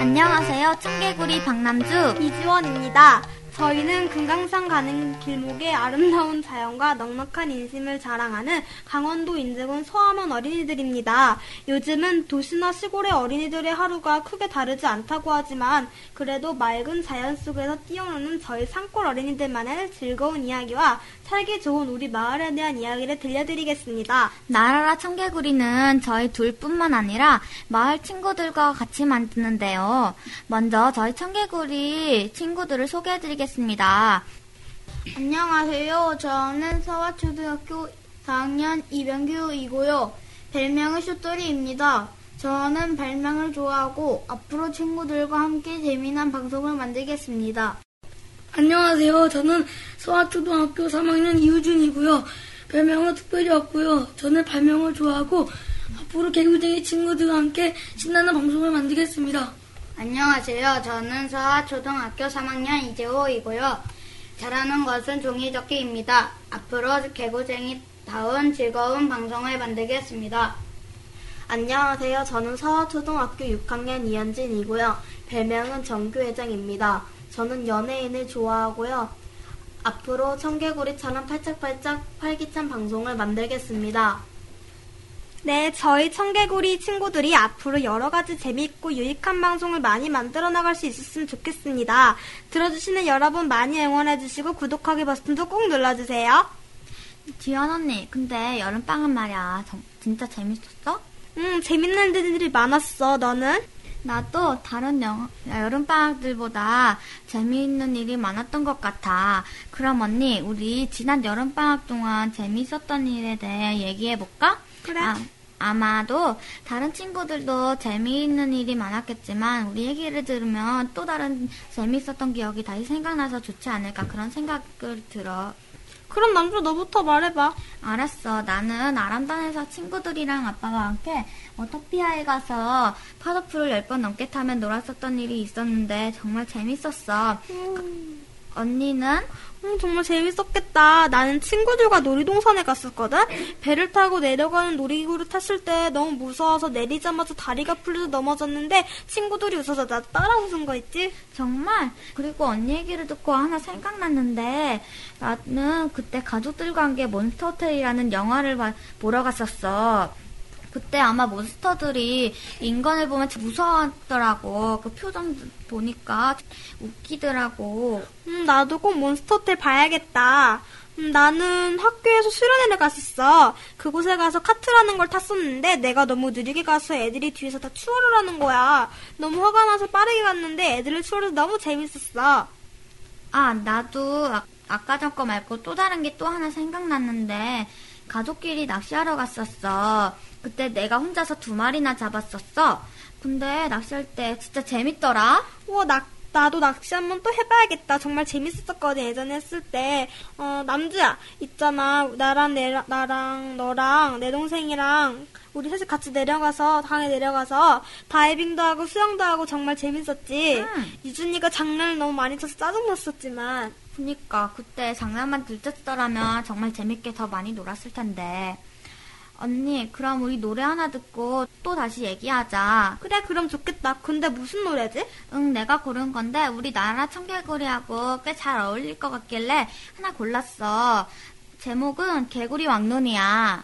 안녕하세요. 청개구리 박남주. 이지원입니다. 저희는 금강산 가는 길목의 아름다운 자연과 넉넉한 인심을 자랑하는 강원도 인제군 소아원 어린이들입니다. 요즘은 도시나 시골의 어린이들의 하루가 크게 다르지 않다고 하지만 그래도 맑은 자연 속에서 뛰어노는 저희 산골 어린이들만의 즐거운 이야기와 살기 좋은 우리 마을에 대한 이야기를 들려드리겠습니다. 나라라 청개구리는 저희 둘뿐만 아니라 마을 친구들과 같이 만드는데요. 먼저 저희 청개구리 친구들을 소개해드리겠습니다. 안녕하세요. 저는 서화초등학교 4학년 이병규이고요. 별명은 쇼토리입니다. 저는 발명을 좋아하고 앞으로 친구들과 함께 재미난 방송을 만들겠습니다. 안녕하세요. 저는 서화초등학교 3학년 이우준이고요. 별명은 특별히 없고요. 저는 발명을 좋아하고 앞으로 개구쟁이 친구들과 함께 신나는 방송을 만들겠습니다. 안녕하세요. 저는 서하초등학교 3학년 이재호이고요. 잘하는 것은 종이접기입니다. 앞으로 개구쟁이다운 즐거운 방송을 만들겠습니다. 안녕하세요. 저는 서초등학교 6학년 이현진이고요. 별명은 정규회장입니다. 저는 연예인을 좋아하고요. 앞으로 청개구리처럼 팔짝팔짝 활기찬 방송을 만들겠습니다. 네, 저희 청개구리 친구들이 앞으로 여러 가지 재미있고 유익한 방송을 많이 만들어 나갈 수 있었으면 좋겠습니다. 들어주시는 여러분 많이 응원해주시고 구독하기 버튼도 꼭 눌러주세요. 지연 언니, 근데 여름방학 말이야. 정- 진짜 재밌었어? 음, 재밌는 일들이 많았어. 너는? 나도 다른 영, 여름방학들보다 재미있는 일이 많았던 것 같아. 그럼 언니, 우리 지난 여름방학 동안 재미있었던 일에 대해 얘기해볼까? 그래. 아, 아마도 다른 친구들도 재미있는 일이 많았겠지만 우리 얘기를 들으면 또 다른 재미있었던 기억이 다시 생각나서 좋지 않을까 그런 생각을 들어. 그럼 남주 너부터 말해봐. 알았어. 나는 아람단에서 친구들이랑 아빠와 함께 어토피아에 가서 파도풀을 열 번 넘게 타면 놀았었던 일이 있었는데 정말 재밌었어. 언니는? 음, 정말 재밌었겠다. 나는 친구들과 놀이동산에 갔었거든? 배를 타고 내려가는 놀이기구를 탔을 때 너무 무서워서 내리자마자 다리가 풀려서 넘어졌는데 친구들이 웃어서 나 따라 웃은 거 있지? 정말? 그리고 언니 얘기를 듣고 하나 생각났는데 나는 그때 가족들과 함께 몬스터 호텔이라는 영화를 봐- 보러 갔었어. 그때 아마 몬스터들이 인간을 보면 무서워하더라고. 그 표정 보니까 웃기더라고. 음, 나도 꼭 몬스터호텔 봐야겠다. 음, 나는 학교에서 수련회를 갔었어. 그곳에 가서 카트라는 걸 탔었는데 내가 너무 느리게 가서 애들이 뒤에서 다 추월을 하는 거야. 너무 화가 나서 빠르게 갔는데 애들을 추월해서 너무 재밌었어. 아, 나도 아, 아까 전 거 말고 또 다른 게 또 하나 생각났는데 가족끼리 낚시하러 갔었어. 그때 내가 혼자서 두 마리나 잡았었어. 근데 낚시할 때 진짜 재밌더라. 우와, 나, 나도 낚시 한번 또 해봐야겠다. 정말 재밌었거든, 예전에 했을 때. 어, 남주야, 있잖아. 나랑, 내, 나랑, 너랑, 내 동생이랑, 우리 셋이 같이 내려가서, 강에 내려가서, 다이빙도 하고, 수영도 하고, 정말 재밌었지. 응. 유준이가 장난을 너무 많이 쳐서 짜증났었지만. 그니까 그때 장난만 들쳤더라면 정말 재밌게 더 많이 놀았을 텐데. 언니, 그럼 우리 노래 하나 듣고 또 다시 얘기하자. 그래, 그럼 좋겠다. 근데 무슨 노래지? 응, 내가 고른 건데 우리 나라 청개구리하고 꽤 잘 어울릴 것 같길래 하나 골랐어. 제목은 개구리 왕눈이야.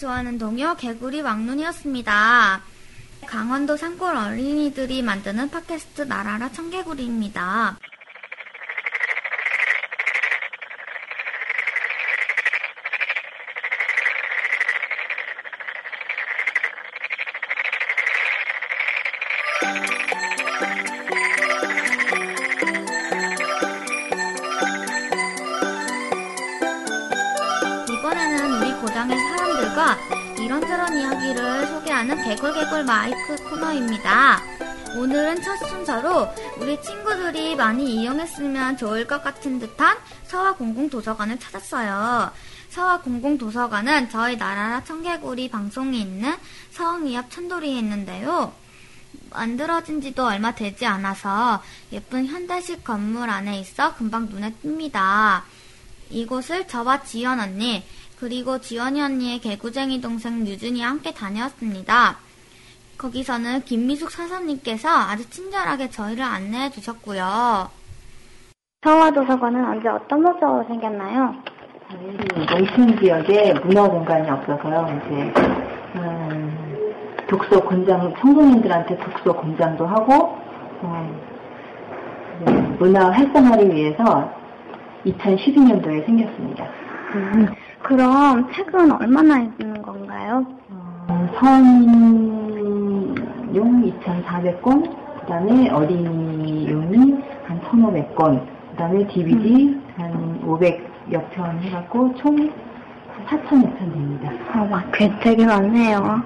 좋아하는 동요 개구리 왕눈이었습니다. 강원도 산골 어린이들이 만드는 팟캐스트 나라라 청개구리입니다. 사람들과 이런저런 이야기를 소개하는 개굴개굴 마이크 코너입니다. 오늘은 첫 순서로 우리 친구들이 많이 이용했으면 좋을 것 같은 듯한 서화 공공도서관을 찾았어요. 서화 공공도서관은 저희 나라라 청개구리 방송이 있는 서흥이 앞 천도리에 있는데요. 만들어진 지도 얼마 되지 않아서 예쁜 현대식 건물 안에 있어 금방 눈에 띕니다. 이곳을 저와 지연 언니, 그리고 지연이 언니의 개구쟁이 동생 유준이 함께 다녔습니다. 거기서는 김미숙 사사님께서 아주 친절하게 저희를 안내해 주셨고요. 서화도서관은 언제 어떤 모습으로 생겼나요? 저희 농촌 지역에 문화 공간이 없어서요. 이제 음, 독서 권장 청소년들한테 독서 권장도 하고 음, 네, 문화 활성화를 위해서 2012년도에 생겼습니다. 음, 그럼 책은 얼마나 있는 건가요? 어, 성인용 2,400권, 그 다음에 어린이용이 한 1,500권, 그 다음에 DVD 한 500여 편 해갖고 총 4,000여 편 됩니다. 아, 막, 꽤 되게 많네요.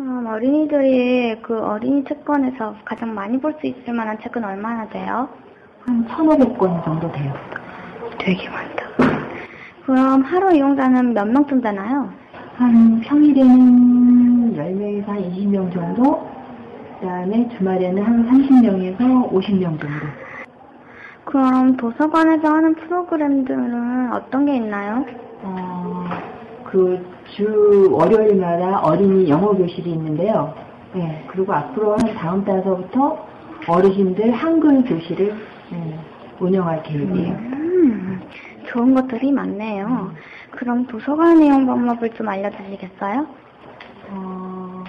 음, 어린이들이 그 어린이 책권에서 가장 많이 볼 수 있을 만한 책은 얼마나 돼요? 한 1,500권 정도 돼요. 되게 많다. 그럼 하루 이용자는 몇 명쯤 되나요? 한 평일에는 10명에서 한 20명 정도, 그 다음에 주말에는 한 30명에서 50명 정도. 그럼 도서관에서 하는 프로그램들은 어떤 게 있나요? 어, 그 주 월요일마다 어린이 영어 교실이 있는데요. 네, 그리고 앞으로 한 다음 달서부터 어르신들 한글 교실을 네, 운영할 계획이에요. 음, 좋은 것들이 많네요. 그럼 도서관 이용 방법을 좀 알려주시겠어요? 어,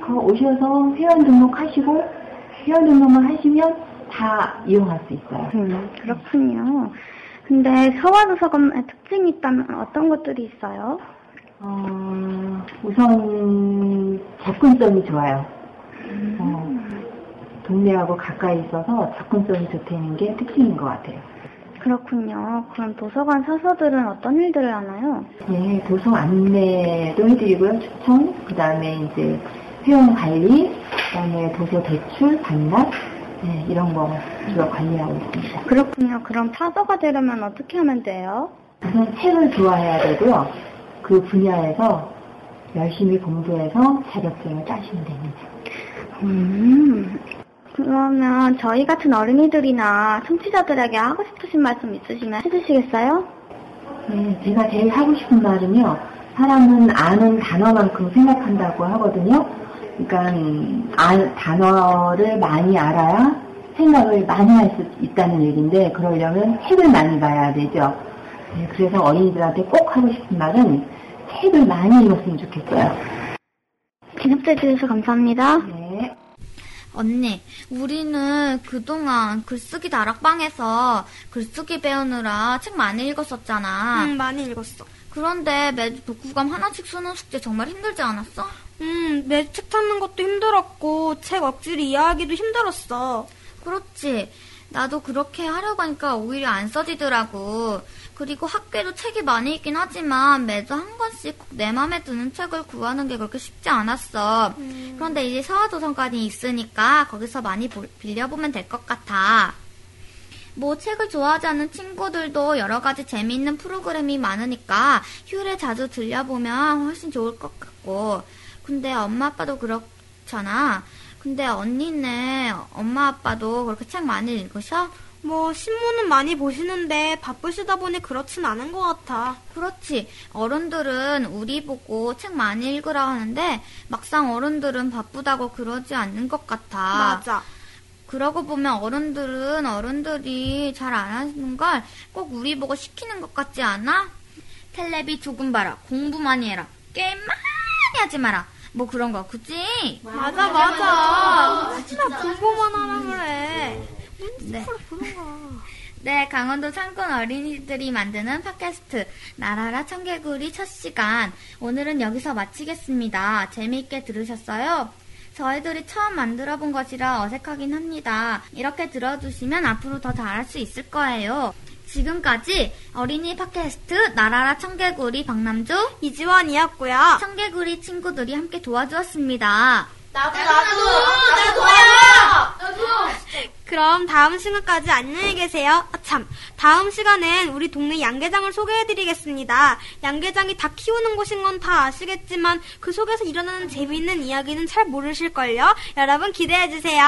그 오셔서 회원 등록하시고 회원 등록만 하시면 다 이용할 수 있어요. 음, 그렇군요. 근데 서화도서관의 특징이 있다면 어떤 것들이 있어요? 어, 우선 접근성이 좋아요. 어, 동네하고 가까이 있어서 접근성이 좋다는 게 특징인 것 같아요. 그렇군요. 그럼 도서관 사서들은 어떤 일들을 하나요? 네, 도서 안내도 해드리고요. 추천, 그 다음에 이제 회원 관리, 그 다음에 도서 대출, 반납, 네, 이런 거 주로 관리하고 있습니다. 그렇군요. 그럼 사서가 되려면 어떻게 하면 돼요? 우선 책을 좋아해야 되고요. 그 분야에서 열심히 공부해서 자격증을 따시면 됩니다. 음, 그러면 저희 같은 어린이들이나 청취자들에게 하고 싶으신 말씀 있으시면 해주시겠어요? 네, 제가 제일 하고 싶은 말은요. 사람은 아는 단어만큼 생각한다고 하거든요. 그러니까 아- 단어를 많이 알아야 생각을 많이 할 수 있다는 얘기인데 그러려면 책을 많이 봐야 되죠. 네, 그래서 어린이들한테 꼭 하고 싶은 말은 책을 많이 읽었으면 좋겠어요. 진입해 주셔서 감사합니다. 네. 언니, 우리는 그동안 글쓰기 다락방에서 글쓰기 배우느라 책 많이 읽었었잖아. 음, 많이 읽었어. 그런데 매주 독후감 하나씩 쓰는 숙제 정말 힘들지 않았어? 음, 내책 찾는 것도 힘들었고, 책 억지로 이해하기도 힘들었어. 그렇지. 나도 그렇게 하려고 하니까 오히려 안 써지더라고. 그리고 학교에도 책이 많이 있긴 하지만 매주 한 권씩 꼭내 맘에 드는 책을 구하는 게 그렇게 쉽지 않았어. 그런데 이제 서화도서관이 있으니까 거기서 많이 볼- 빌려보면 될 것 같아. 뭐 책을 좋아하지 않는 친구들도 여러 가지 재미있는 프로그램이 많으니까 휴일에 자주 들려보면 훨씬 좋을 것 같고. 근데 엄마 아빠도 그렇잖아. 근데 언니네 엄마 아빠도 그렇게 책 많이 읽으셔? 뭐, 신문은 많이 보시는데, 바쁘시다 보니 그렇진 않은 것 같아. 그렇지. 어른들은 우리 보고 책 많이 읽으라 하는데 막상 어른들은 바쁘다고 그러지 않는 것 같아. 맞아. 그러고 보면 어른들은 어른들이 잘 안 하는 걸 꼭 우리 보고 시키는 것 같지 않아? 텔레비 조금 봐라. 공부 많이 해라. 게임 많이 하지 마라. 뭐 그런 거, 그치? 맞아, 맞아. 진짜 공부만 하라 그래. 네. 네, 강원도 상권 어린이들이 만드는 팟캐스트 나라라 청개구리 첫 시간 오늘은 여기서 마치겠습니다. 재미있게 들으셨어요? 저희들이 처음 만들어 본 것이라 어색하긴 합니다. 이렇게 들어주시면 앞으로 더 잘할 수 있을 거예요. 지금까지 어린이 팟캐스트 나라라 청개구리 박남주 이지원이었고요. 청개구리 친구들이 함께 도와주었습니다. 나도, 나도, 나도 도와요! 그럼 다음 시간까지 안녕히 계세요. 아, 참, 다음 시간엔 우리 동네 양계장을 소개해드리겠습니다. 양계장이 다 키우는 곳인 건 다 아시겠지만 그 속에서 일어나는 재미있는 이야기는 잘 모르실걸요? 여러분 기대해주세요.